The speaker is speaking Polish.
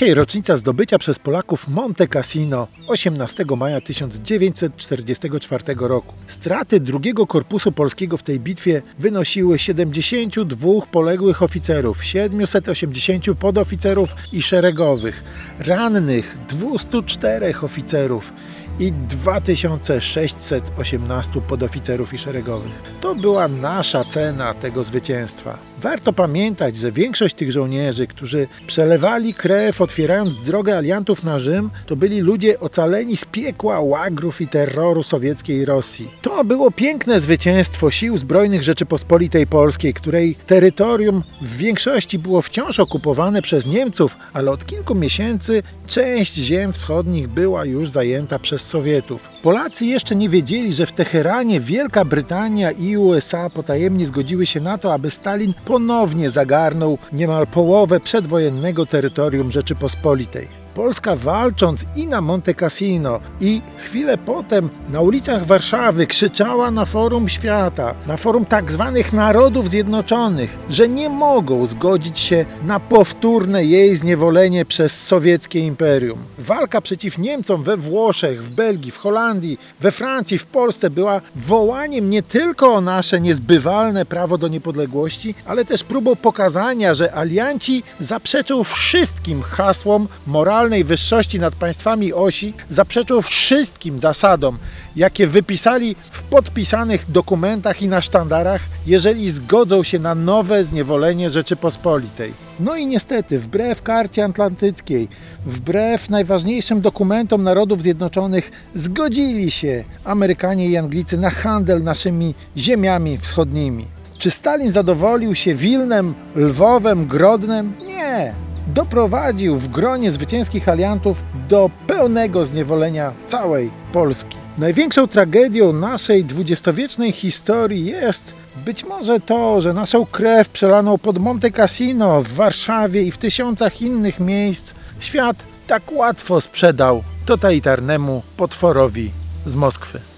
Dzisiaj rocznica zdobycia przez Polaków Monte Cassino 18 maja 1944 roku. Straty drugiego korpusu polskiego w tej bitwie wynosiły 72 poległych oficerów, 780 podoficerów i szeregowych, rannych 204 oficerów i 2618 podoficerów i szeregowych. To była nasza cena tego zwycięstwa. Warto pamiętać, że większość tych żołnierzy, którzy przelewali krew, otwierając drogę aliantów na Rzym, to byli ludzie ocaleni z piekła łagrów i terroru sowieckiej Rosji. To było piękne zwycięstwo sił zbrojnych Rzeczypospolitej Polskiej, której terytorium w większości było wciąż okupowane przez Niemców, ale od kilku miesięcy część ziem wschodnich była już zajęta przez Sowietów. Polacy jeszcze nie wiedzieli, że w Teheranie Wielka Brytania i USA potajemnie zgodziły się na to, aby Stalin ponownie zagarnął niemal połowę przedwojennego terytorium Rzeczypospolitej. Polska walcząc i na Monte Cassino i chwilę potem na ulicach Warszawy krzyczała na forum świata, na forum tak zwanych Narodów Zjednoczonych, że nie mogą zgodzić się na powtórne jej zniewolenie przez sowieckie imperium. Walka przeciw Niemcom we Włoszech, w Belgii, w Holandii, we Francji, w Polsce była wołaniem nie tylko o nasze niezbywalne prawo do niepodległości, ale też próbą pokazania, że alianci zaprzeczą wszystkim hasłom moralnym moralnej wyższości nad państwami osi zaprzeczą wszystkim zasadom, jakie wypisali w podpisanych dokumentach i na sztandarach, jeżeli zgodzą się na nowe zniewolenie Rzeczypospolitej. No i niestety, wbrew karcie atlantyckiej, wbrew najważniejszym dokumentom Narodów Zjednoczonych, zgodzili się Amerykanie i Anglicy na handel naszymi ziemiami wschodnimi. Czy Stalin zadowolił się Wilnem, Lwowem, Grodnem? Nie doprowadził w gronie zwycięskich aliantów do pełnego zniewolenia całej Polski. Największą tragedią naszej dwudziestowiecznej historii jest być może to, że naszą krew przelaną pod Monte Cassino w Warszawie i w tysiącach innych miejsc świat tak łatwo sprzedał totalitarnemu potworowi z Moskwy.